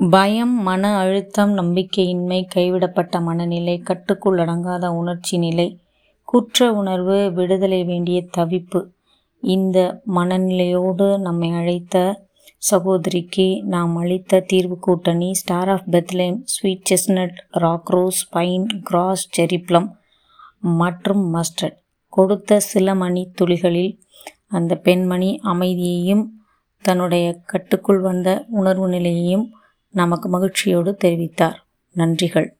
பயம் மன அழுத்தம் நம்பிக்கையின்மை கைவிடப்பட்ட மனநிலை கட்டுக்குள் அடங்காத உணர்ச்சி நிலை குற்ற உணர்வு விடுதலை வேண்டிய தவிப்பு. இந்த மனநிலையோடு நம்மை அழைத்த சகோதரிக்கு நாம் அளித்த தீர்வு கூட்டணி star of Bethlehem sweet chestnut rock rose pine grass cherry plum மற்றும் மஸ்டர்ட் கொடுத்த சில மணி துளிகளில் அந்த பெண்மணி அமைதியையும் தன்னுடைய கட்டுக்குள் வந்த உணர்வு நிலையையும் நமக்கு மகிழ்ச்சியோடு தெரிவித்தார். நன்றிகள்.